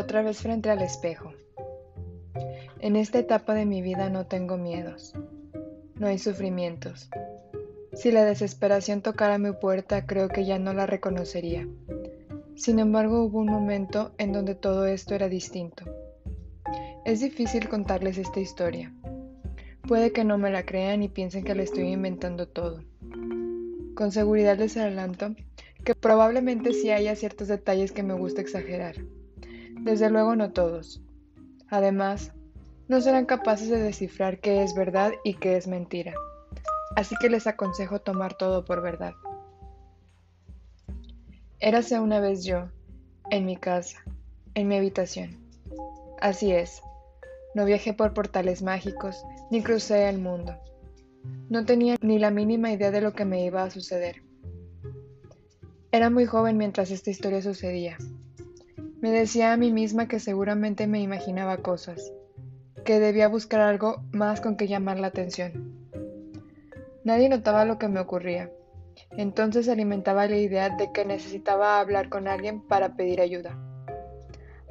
Otra vez frente al espejo. En esta etapa de mi vida no tengo miedos. No hay sufrimientos. Si la desesperación tocara mi puerta, creo que ya no la reconocería. Sin embargo, hubo un momento en donde todo esto era distinto. Es difícil contarles esta historia. Puede que no me la crean y piensen que le estoy inventando todo. Con seguridad les adelanto que probablemente sí haya ciertos detalles que me gusta exagerar. Desde luego no todos. Además, no serán capaces de descifrar qué es verdad y qué es mentira. Así que les aconsejo tomar todo por verdad. Érase una vez yo, en mi casa, en mi habitación. Así es, no viajé por portales mágicos, ni crucé el mundo. No tenía ni la mínima idea de lo que me iba a suceder. Era muy joven mientras esta historia sucedía. Me decía a mí misma que seguramente me imaginaba cosas, que debía buscar algo más con que llamar la atención. Nadie notaba lo que me ocurría. Entonces alimentaba la idea de que necesitaba hablar con alguien para pedir ayuda.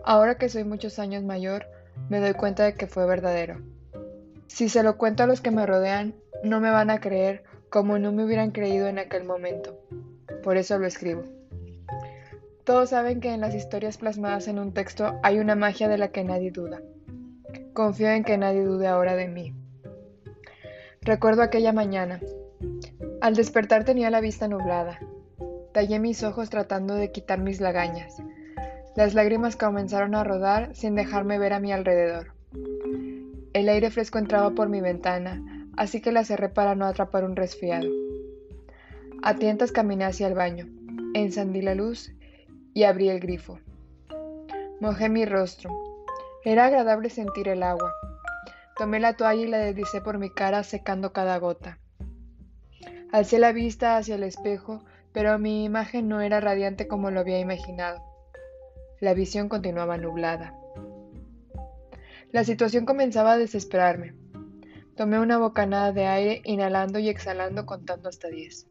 Ahora que soy muchos años mayor, me doy cuenta de que fue verdadero. Si se lo cuento a los que me rodean, no me van a creer como no me hubieran creído en aquel momento. Por eso lo escribo. Todos saben que en las historias plasmadas en un texto hay una magia de la que nadie duda. Confío en que nadie dude ahora de mí. Recuerdo aquella mañana. Al despertar tenía la vista nublada. Tallé mis ojos tratando de quitar mis lagañas. Las lágrimas comenzaron a rodar sin dejarme ver a mi alrededor. El aire fresco entraba por mi ventana, así que la cerré para no atrapar un resfriado. A tientas caminé hacia el baño, encendí la luz y abrí el grifo. Mojé mi rostro. Era agradable sentir el agua. Tomé la toalla y la deslicé por mi cara secando cada gota. Alcé la vista hacia el espejo, pero mi imagen no era radiante como lo había imaginado. La visión continuaba nublada. La situación comenzaba a desesperarme. Tomé una bocanada de aire, inhalando y exhalando contando hasta diez.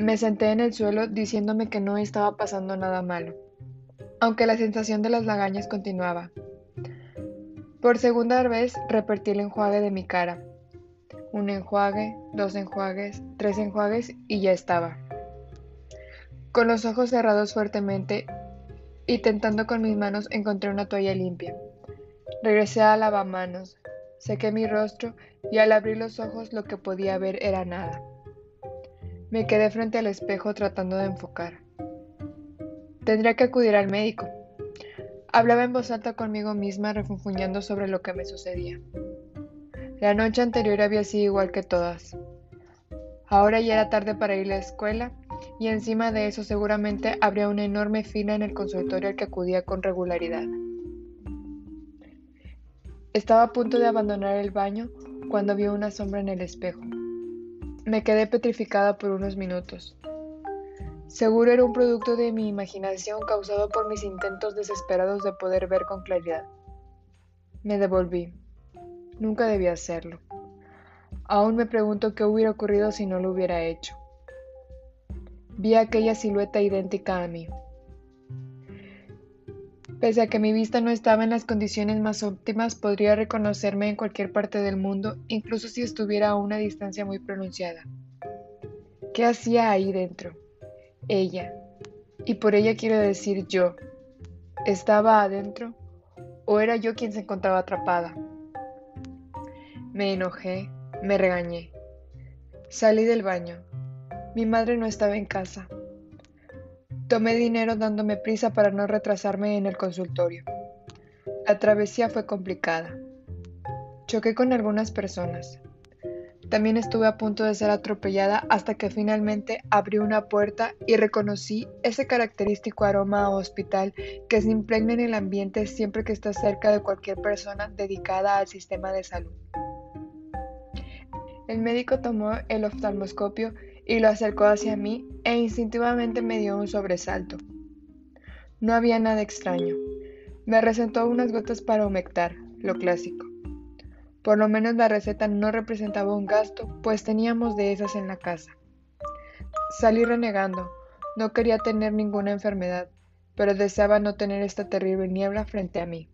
Me senté en el suelo diciéndome que no estaba pasando nada malo, aunque la sensación de las lagañas continuaba. Por segunda vez repetí el enjuague de mi cara. Un enjuague, dos enjuagues, tres enjuagues y ya estaba. Con los ojos cerrados fuertemente y tentando con mis manos encontré una toalla limpia. Regresé a lavamanos, sequé mi rostro y al abrir los ojos lo que podía ver era nada. Me quedé frente al espejo tratando de enfocar. Tendría que acudir al médico. Hablaba en voz alta conmigo misma refunfuñando sobre lo que me sucedía. La noche anterior había sido igual que todas. Ahora ya era tarde para ir a la escuela y encima de eso seguramente habría una enorme fila en el consultorio al que acudía con regularidad. Estaba a punto de abandonar el baño cuando vi una sombra en el espejo. Me quedé petrificada por unos minutos. Seguro era un producto de mi imaginación causado por mis intentos desesperados de poder ver con claridad. Me devolví. Nunca debía hacerlo. Aún me pregunto qué hubiera ocurrido si no lo hubiera hecho. Vi aquella silueta idéntica a mí. Pese a que mi vista no estaba en las condiciones más óptimas, podría reconocerme en cualquier parte del mundo, incluso si estuviera a una distancia muy pronunciada. ¿Qué hacía ahí dentro? Ella. Y por ella quiero decir yo. ¿Estaba adentro? ¿O era yo quien se encontraba atrapada? Me enojé, me regañé. Salí del baño. Mi madre no estaba en casa. Tomé dinero dándome prisa para no retrasarme en el consultorio. La travesía fue complicada. Choqué con algunas personas. También estuve a punto de ser atropellada hasta que finalmente abrí una puerta y reconocí ese característico aroma a hospital que se impregna en el ambiente siempre que estás cerca de cualquier persona dedicada al sistema de salud. El médico tomó el oftalmoscopio y lo acercó hacia mí e instintivamente me dio un sobresalto. No había nada extraño. Me recetó unas gotas para humectar, lo clásico. Por lo menos la receta no representaba un gasto, pues teníamos de esas en la casa. Salí renegando. No quería tener ninguna enfermedad. pero deseaba no tener esta terrible niebla frente a mí.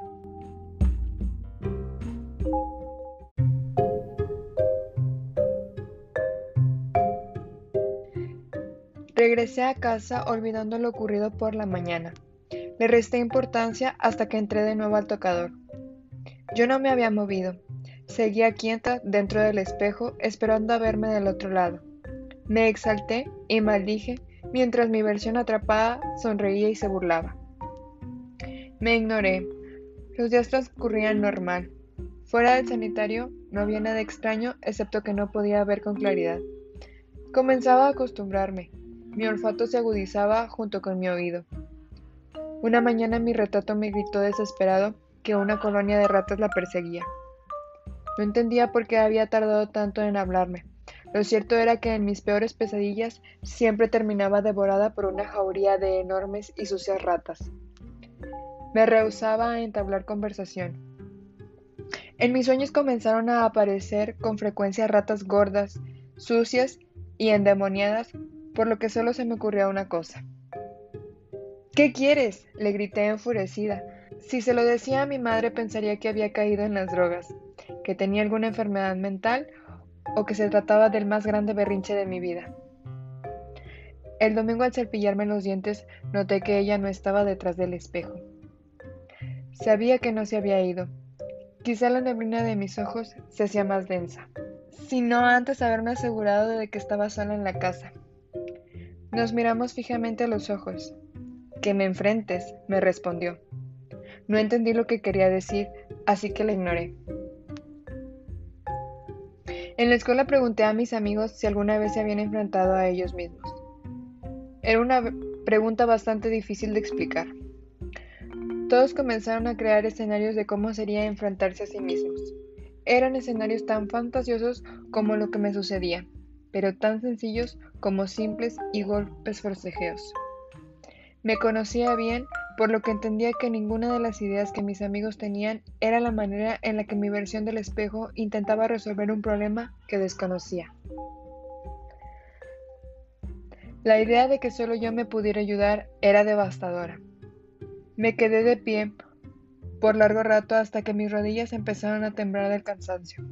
Regresé a casa olvidando lo ocurrido por la mañana. Le resté importancia hasta que entré de nuevo al tocador. Yo no me había movido. Seguía quieta dentro del espejo esperando a verme del otro lado. Me exalté y maldije mientras mi versión atrapada sonreía y se burlaba. Me ignoré. Los días transcurrían normal. Fuera del sanitario no había nada extraño excepto que no podía ver con claridad. Comenzaba a acostumbrarme. Mi olfato se agudizaba junto con mi oído. Una mañana mi retrato me gritó desesperado que una colonia de ratas la perseguía. No entendía por qué había tardado tanto en hablarme. Lo cierto era que en mis peores pesadillas siempre terminaba devorada por una jauría de enormes y sucias ratas. Me rehusaba a entablar conversación. En mis sueños comenzaron a aparecer con frecuencia ratas gordas, sucias y endemoniadas, por lo que solo se me ocurría una cosa. ¿Qué quieres? le grité enfurecida. Si se lo decía a mi madre pensaría que había caído en las drogas, que tenía alguna enfermedad mental o que se trataba del más grande berrinche de mi vida. El domingo al cepillarme los dientes noté que ella no estaba detrás del espejo. Sabía que no se había ido. Quizá la neblina de mis ojos se hacía más densa, sino antes haberme asegurado de que estaba sola en la casa. Nos miramos fijamente a los ojos. Que me enfrentes, me respondió. No entendí lo que quería decir, así que la ignoré. En la escuela pregunté a mis amigos si alguna vez se habían enfrentado a ellos mismos. Era una pregunta bastante difícil de explicar. Todos comenzaron a crear escenarios de cómo sería enfrentarse a sí mismos. Eran escenarios tan fantasiosos como lo que me sucedía, pero tan sencillos como simples y golpes forcejeos. Me conocía bien por lo que entendía que ninguna de las ideas que mis amigos tenían era la manera en la que mi versión del espejo intentaba resolver un problema que desconocía. La idea de que solo yo me pudiera ayudar era devastadora. Me quedé de pie por largo rato hasta que mis rodillas empezaron a temblar del cansancio.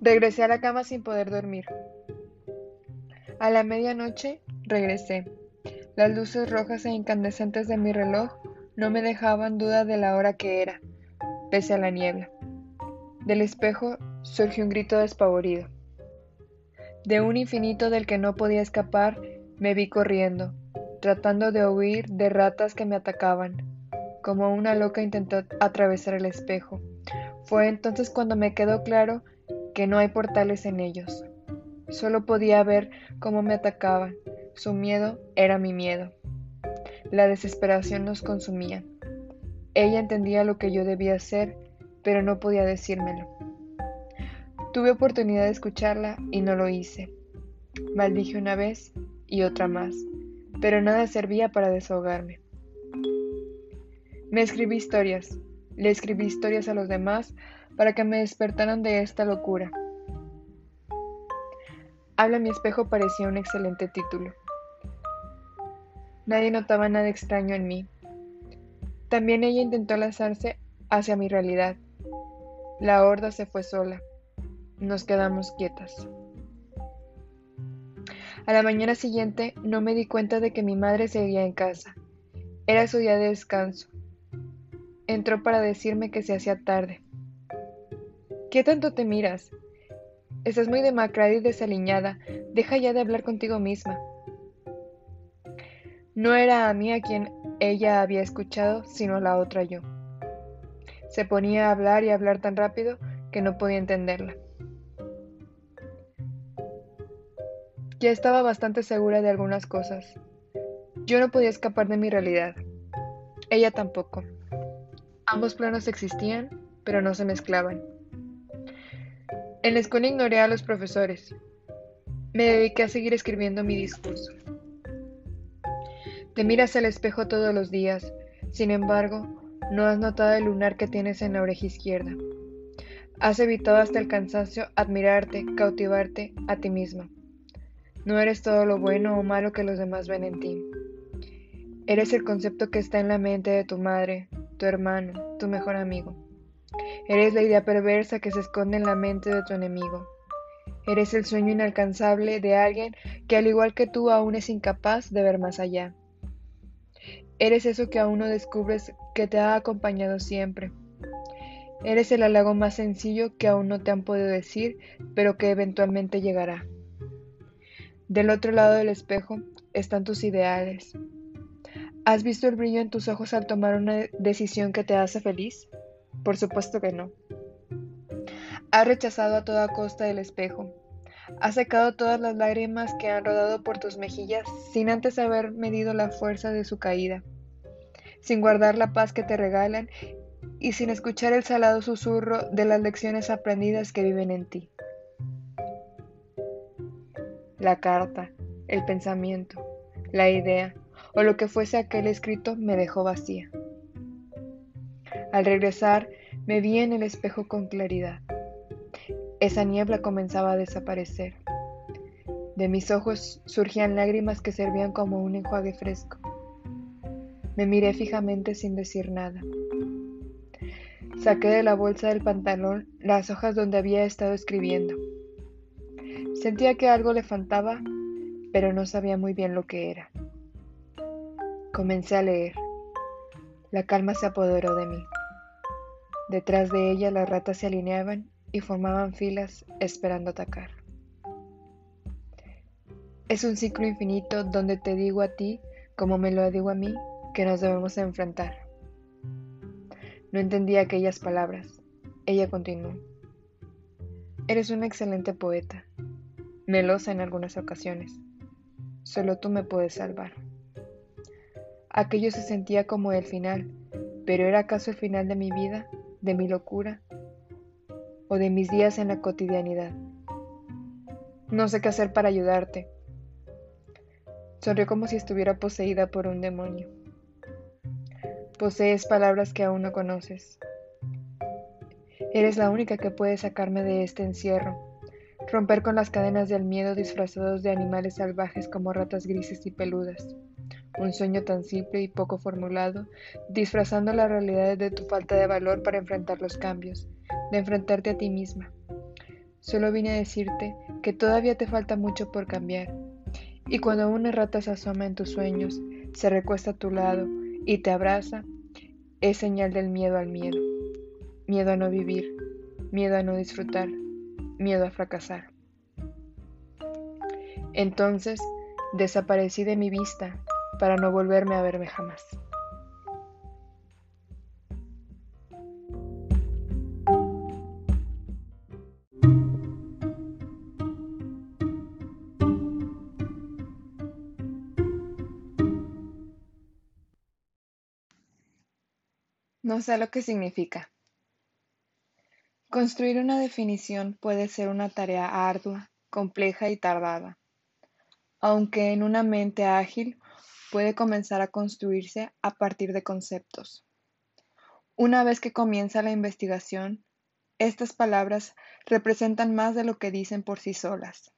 Regresé a la cama sin poder dormir. A la medianoche regresé las luces rojas e incandescentes de mi reloj no me dejaban duda de la hora que era, pese a la niebla. Del espejo surgió un grito despavorido. De un infinito del que no podía escapar, me vi corriendo, tratando de huir de ratas que me atacaban. Como una loca intenté atravesar el espejo. Fue entonces cuando me quedó claro que no hay portales en ellos. Solo podía ver cómo me atacaban, su miedo era mi miedo. La desesperación nos consumía. Ella entendía lo que yo debía hacer, pero no podía decírmelo. Tuve oportunidad de escucharla y no lo hice. Maldije una vez y otra más, pero nada servía para desahogarme. Me escribí historias, le escribí historias a los demás para que me despertaran de esta locura. Habla mi espejo parecía un excelente título. Nadie notaba nada extraño en mí. También ella intentó lanzarse hacia mi realidad. La horda se fue sola. Nos quedamos quietas. A la mañana siguiente no me di cuenta de que mi madre seguía en casa. Era su día de descanso. Entró para decirme que se hacía tarde. ¿Qué tanto te miras? Estás muy demacrada y desaliñada. Deja ya de hablar contigo misma. No era a mí a quien ella había escuchado, sino a la otra yo. Se ponía a hablar y a hablar tan rápido que no podía entenderla. Ya estaba bastante segura de algunas cosas. Yo no podía escapar de mi realidad. Ella tampoco. Ambos planos existían, pero no se mezclaban. En la escuela ignoré a los profesores. Me dediqué a seguir escribiendo mi discurso. Te miras al espejo todos los días, sin embargo, no has notado el lunar que tienes en la oreja izquierda. Has evitado hasta el cansancio admirarte, cautivarte a ti mismo. No eres todo lo bueno o malo que los demás ven en ti. Eres el concepto que está en la mente de tu madre, tu hermano, tu mejor amigo. Eres la idea perversa que se esconde en la mente de tu enemigo. Eres el sueño inalcanzable de alguien que al igual que tú aún es incapaz de ver más allá. Eres eso que aún no descubres que te ha acompañado siempre. Eres el halago más sencillo que aún no te han podido decir, pero que eventualmente llegará. Del otro lado del espejo están tus ideales. ¿Has visto el brillo en tus ojos al tomar una decisión que te hace feliz? Por supuesto que no. Has rechazado a toda costa el espejo. Has secado todas las lágrimas que han rodado por tus mejillas sin antes haber medido la fuerza de su caída, sin guardar la paz que te regalan y sin escuchar el salado susurro de las lecciones aprendidas que viven en ti. La carta, el pensamiento, la idea o lo que fuese aquel escrito me dejó vacía. Al regresar me vi en el espejo con claridad. Esa niebla comenzaba a desaparecer. De mis ojos surgían lágrimas que servían como un enjuague fresco. Me miré fijamente sin decir nada. Saqué de la bolsa del pantalón las hojas donde había estado escribiendo. Sentía que algo le faltaba, pero no sabía muy bien lo que era. Comencé a leer. La calma se apoderó de mí. Detrás de ella las ratas se alineaban y formaban filas esperando atacar. Es un ciclo infinito donde te digo a ti, como me lo digo a mí, que nos debemos enfrentar. No entendí aquellas palabras. Ella continuó. Eres un excelente poeta, melosa en algunas ocasiones. Solo tú me puedes salvar. Aquello se sentía como el final, pero ¿era acaso el final de mi vida? de mi locura o de mis días en la cotidianidad. No sé qué hacer para ayudarte. Sonrió como si estuviera poseída por un demonio. Posees palabras que aún no conoces. Eres la única que puede sacarme de este encierro, romper con las cadenas del miedo disfrazados de animales salvajes como ratas grises y peludas. Un sueño tan simple y poco formulado, disfrazando las realidades de tu falta de valor para enfrentar los cambios, de enfrentarte a ti misma. Solo vine a decirte que todavía te falta mucho por cambiar, y cuando una rata se asoma en tus sueños, se recuesta a tu lado y te abraza, es señal del miedo al miedo, miedo a no vivir, miedo a no disfrutar, miedo a fracasar. Entonces, desaparecí de mi vista para no volverme a verme jamás. No sé lo que significa. Construir una definición puede ser una tarea ardua, compleja y tardada, aunque en una mente ágil puede comenzar a construirse a partir de conceptos. Una vez que comienza la investigación, estas palabras representan más de lo que dicen por sí solas.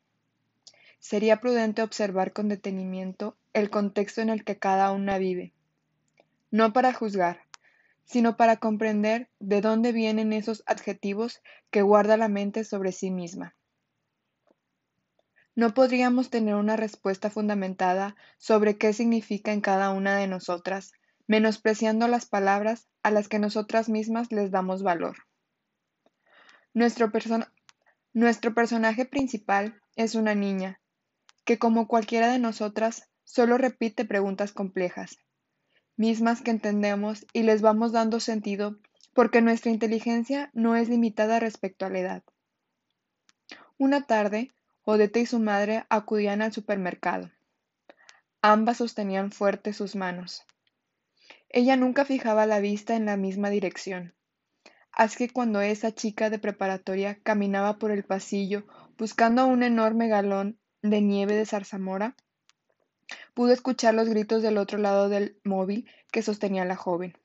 Sería prudente observar con detenimiento el contexto en el que cada una vive, no para juzgar, sino para comprender de dónde vienen esos adjetivos que guarda la mente sobre sí misma. No podríamos tener una respuesta fundamentada sobre qué significa en cada una de nosotras, menospreciando las palabras a las que nosotras mismas les damos valor. Nuestro, personaje principal es una niña, que como cualquiera de nosotras, solo repite preguntas complejas, mismas que entendemos y les vamos dando sentido porque nuestra inteligencia no es limitada respecto a la edad. Una tarde, Odette y su madre acudían al supermercado. Ambas sostenían fuerte sus manos. Ella nunca fijaba la vista en la misma dirección. Así que cuando esa chica de preparatoria caminaba por el pasillo buscando un enorme galón de nieve de zarzamora, pudo escuchar los gritos del otro lado del móvil que sostenía la joven.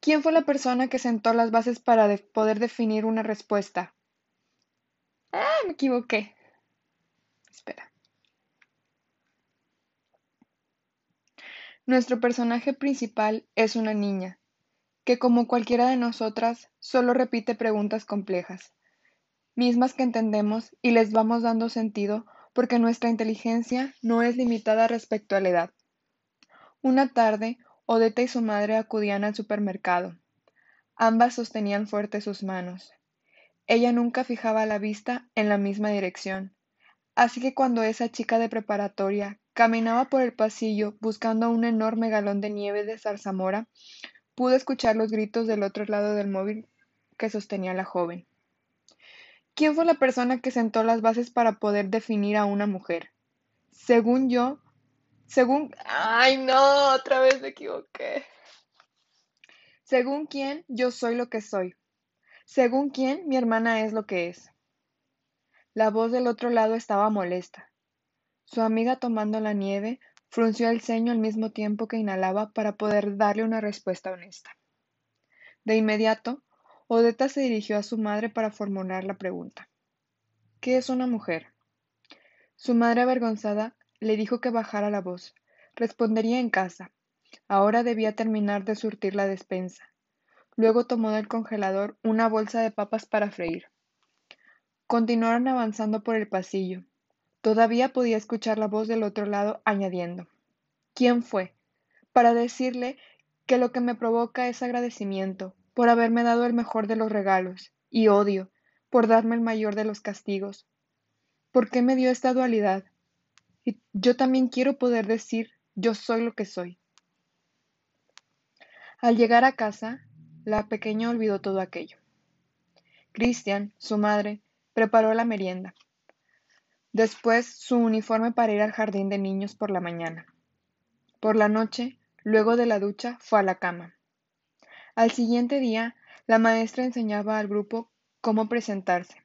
¿Quién fue la persona que sentó las bases para poder definir una respuesta? Ah, me equivoqué. Espera. Nuestro personaje principal es una niña, que como cualquiera de nosotras solo repite preguntas complejas, mismas que entendemos y les vamos dando sentido porque nuestra inteligencia no es limitada respecto a la edad. Una tarde, Odeta y su madre acudían al supermercado. Ambas sostenían fuerte sus manos. Ella nunca fijaba la vista en la misma dirección, así que cuando esa chica de preparatoria caminaba por el pasillo buscando un enorme galón de nieve de zarzamora, pudo escuchar los gritos del otro lado del móvil que sostenía la joven. ¿Quién fue la persona que sentó las bases para poder definir a una mujer? Según yo, según... ¡Ay, no! Otra vez me equivoqué. Según quién, yo soy lo que soy. Según quién, mi hermana es lo que es. La voz del otro lado estaba molesta. Su amiga tomando la nieve frunció el ceño al mismo tiempo que inhalaba para poder darle una respuesta honesta. De inmediato, Odeta se dirigió a su madre para formular la pregunta. ¿Qué es una mujer? Su madre avergonzada le dijo que bajara la voz. Respondería en casa. Ahora debía terminar de surtir la despensa. Luego tomó del congelador una bolsa de papas para freír. Continuaron avanzando por el pasillo. Todavía podía escuchar la voz del otro lado añadiendo ¿Quién fue? para decirle que lo que me provoca es agradecimiento por haberme dado el mejor de los regalos y odio por darme el mayor de los castigos. ¿Por qué me dio esta dualidad? Y yo también quiero poder decir yo soy lo que soy. Al llegar a casa, la pequeña olvidó todo aquello. Cristian, su madre, Preparó la merienda. Después su uniforme para ir al jardín de niños por la mañana. Por la noche, luego de la ducha, fue a la cama. Al siguiente día, la maestra enseñaba al grupo cómo presentarse,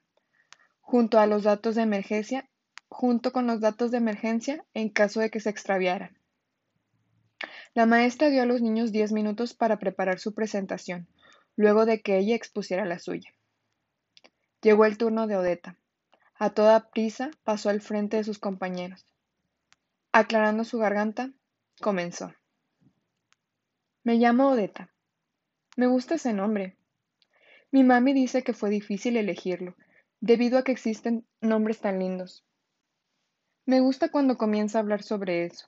junto a los datos de emergencia, junto con los datos de emergencia en caso de que se extraviaran. La maestra dio a los niños diez minutos para preparar su presentación, luego de que ella expusiera la suya. Llegó el turno de Odeta. A toda prisa pasó al frente de sus compañeros. Aclarando su garganta, comenzó. Me llamo Odeta. Me gusta ese nombre. Mi mami dice que fue difícil elegirlo, debido a que existen nombres tan lindos. Me gusta cuando comienza a hablar sobre eso.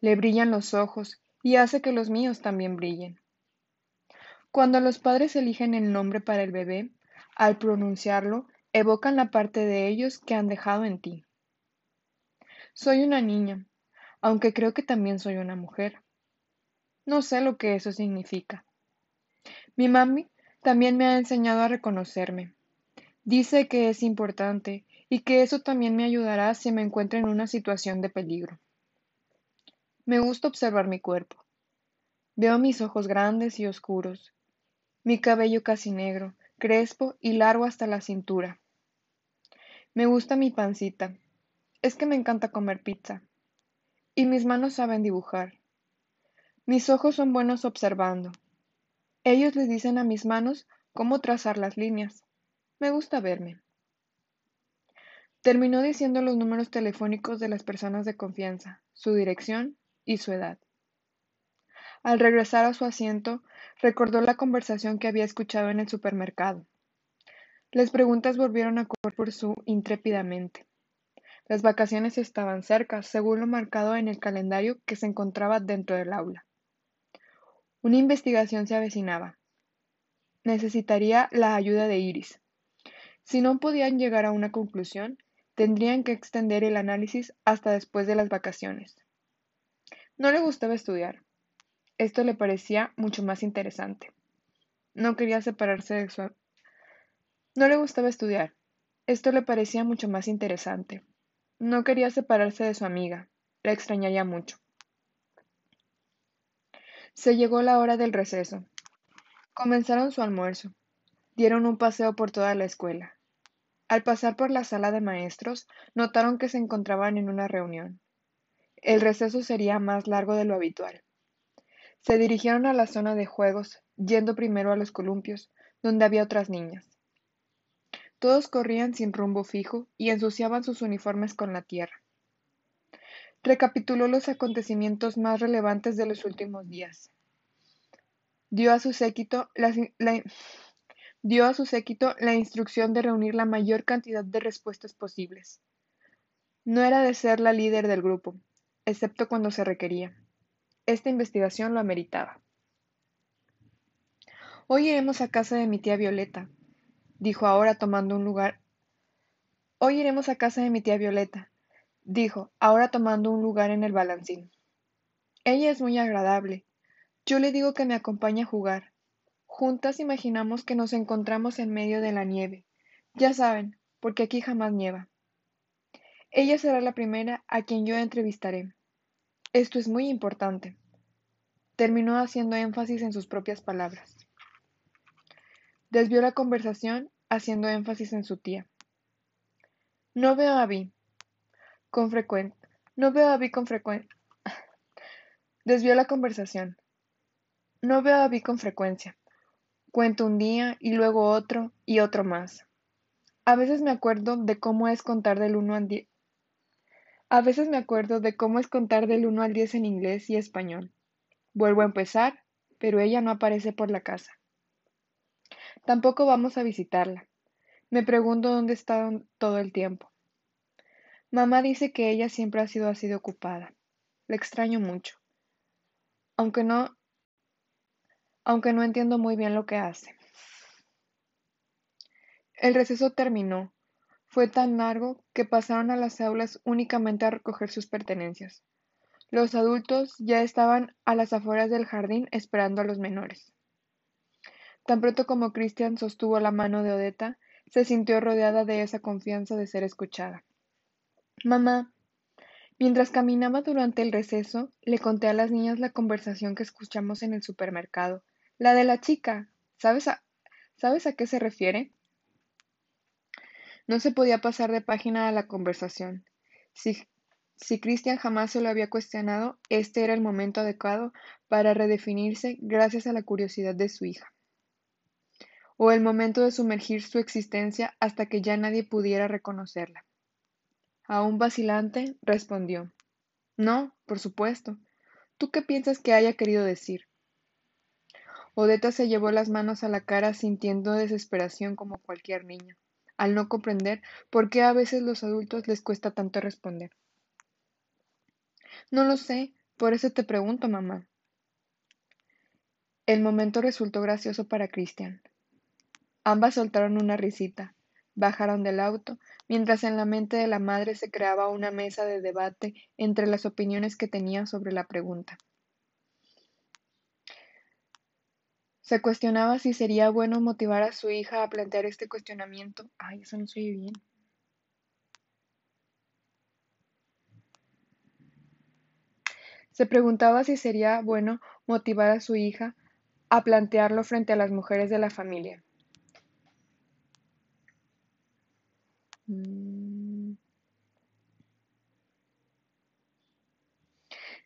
Le brillan los ojos y hace que los míos también brillen. Cuando los padres eligen el nombre para el bebé, al pronunciarlo, evocan la parte de ellos que han dejado en ti. Soy una niña, aunque creo que también soy una mujer. No sé lo que eso significa. Mi mami también me ha enseñado a reconocerme. Dice que es importante y que eso también me ayudará si me encuentro en una situación de peligro. Me gusta observar mi cuerpo. Veo mis ojos grandes y oscuros, mi cabello casi negro, crespo y largo hasta la cintura. Me gusta mi pancita. Es que me encanta comer pizza. Y mis manos saben dibujar. Mis ojos son buenos observando. Ellos les dicen a mis manos cómo trazar las líneas. Me gusta verme. Terminó diciendo los números telefónicos de las personas de confianza, su dirección y su edad. Al regresar a su asiento, recordó la conversación que había escuchado en el supermercado. Las preguntas volvieron a correr por su intrépidamente. Las vacaciones estaban cerca, según lo marcado en el calendario que se encontraba dentro del aula. Una investigación se avecinaba. Necesitaría la ayuda de Iris. Si no podían llegar a una conclusión, tendrían que extender el análisis hasta después de las vacaciones. No le gustaba estudiar. Esto le parecía mucho más interesante. No quería separarse de su... No le gustaba estudiar. Esto le parecía mucho más interesante. No quería separarse de su amiga. La extrañaría mucho. Se llegó la hora del receso. Comenzaron su almuerzo. Dieron un paseo por toda la escuela. Al pasar por la sala de maestros, notaron que se encontraban en una reunión. El receso sería más largo de lo habitual. Se dirigieron a la zona de juegos, yendo primero a los columpios, donde había otras niñas. Todos corrían sin rumbo fijo y ensuciaban sus uniformes con la tierra. Recapituló los acontecimientos más relevantes de los últimos días. Dio a su séquito la, instrucción de reunir la mayor cantidad de respuestas posibles. No era de ser la líder del grupo, excepto cuando se requería. Esta investigación lo ameritaba. Hoy iremos a casa de mi tía Violeta, dijo ahora tomando un lugar. Hoy iremos a casa de mi tía Violeta, dijo, ahora tomando un lugar en el balancín. Ella es muy agradable. Yo le digo que me acompañe a jugar. Juntas imaginamos que nos encontramos en medio de la nieve. Ya saben, porque aquí jamás nieva. Ella será la primera a quien yo entrevistaré. Esto es muy importante. Terminó haciendo énfasis en sus propias palabras. Desvió la conversación haciendo énfasis en su tía. No veo a Vi. Con frecuencia. No veo a Vi con frecuencia. Desvió la conversación. No veo a Vi con frecuencia. Cuento un día y luego otro y otro más. A veces me acuerdo de cómo es contar del 1 al 10. A veces me acuerdo de cómo es contar del 1 al 10 en inglés y español. Vuelvo a empezar, pero ella no aparece por la casa. Tampoco vamos a visitarla. Me pregunto dónde está todo el tiempo. Mamá dice que ella siempre ha sido así de ocupada. La extraño mucho. Aunque no aunque no entiendo muy bien lo que hace. El receso terminó fue tan largo que pasaron a las aulas únicamente a recoger sus pertenencias. Los adultos ya estaban a las afueras del jardín esperando a los menores. Tan pronto como Christian sostuvo la mano de Odetta, se sintió rodeada de esa confianza de ser escuchada. Mamá, mientras caminaba durante el receso, le conté a las niñas la conversación que escuchamos en el supermercado, la de la chica. ¿Sabes a, ¿sabes a qué se refiere? No se podía pasar de página a la conversación. Si, si Christian jamás se lo había cuestionado, este era el momento adecuado para redefinirse gracias a la curiosidad de su hija. O el momento de sumergir su existencia hasta que ya nadie pudiera reconocerla. Aún vacilante, respondió. No, por supuesto. ¿Tú qué piensas que haya querido decir? Odeta se llevó las manos a la cara sintiendo desesperación como cualquier niña al no comprender por qué a veces los adultos les cuesta tanto responder. No lo sé, por eso te pregunto, mamá. El momento resultó gracioso para Cristian. Ambas soltaron una risita, bajaron del auto, mientras en la mente de la madre se creaba una mesa de debate entre las opiniones que tenía sobre la pregunta. Se cuestionaba si sería bueno motivar a su hija a plantear este cuestionamiento. Ay, eso no se oye bien. Se preguntaba si sería bueno motivar a su hija a plantearlo frente a las mujeres de la familia. Mm.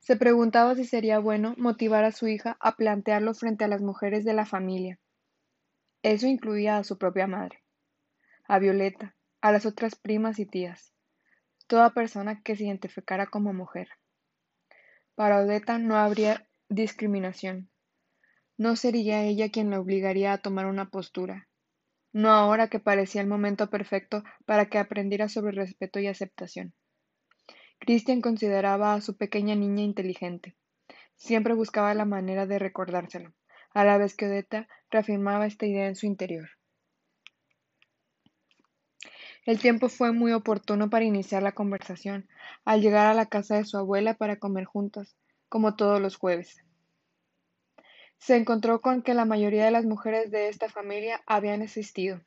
Se preguntaba si sería bueno motivar a su hija a plantearlo frente a las mujeres de la familia. Eso incluía a su propia madre, a Violeta, a las otras primas y tías, toda persona que se identificara como mujer. Para Odeta no habría discriminación. No sería ella quien la obligaría a tomar una postura, no ahora que parecía el momento perfecto para que aprendiera sobre respeto y aceptación. Christian consideraba a su pequeña niña inteligente. Siempre buscaba la manera de recordárselo, a la vez que Odetta reafirmaba esta idea en su interior. El tiempo fue muy oportuno para iniciar la conversación, al llegar a la casa de su abuela para comer juntas, como todos los jueves. Se encontró con que la mayoría de las mujeres de esta familia habían existido.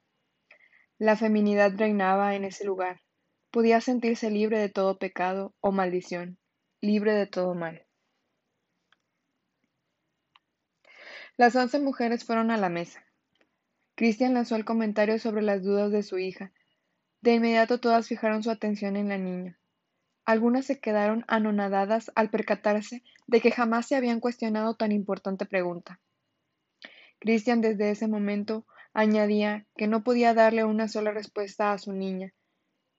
La feminidad reinaba en ese lugar, podía sentirse libre de todo pecado o maldición, libre de todo mal. Las once mujeres fueron a la mesa. Cristian lanzó el comentario sobre las dudas de su hija. De inmediato todas fijaron su atención en la niña. Algunas se quedaron anonadadas al percatarse de que jamás se habían cuestionado tan importante pregunta. Cristian desde ese momento añadía que no podía darle una sola respuesta a su niña,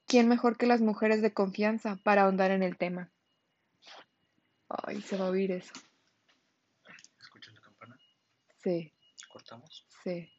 ¿Quién mejor que las mujeres de confianza para ahondar en el tema? Ay, se va a oír eso. ¿Escuchas la campana? Sí, ¿Cortamos? sí.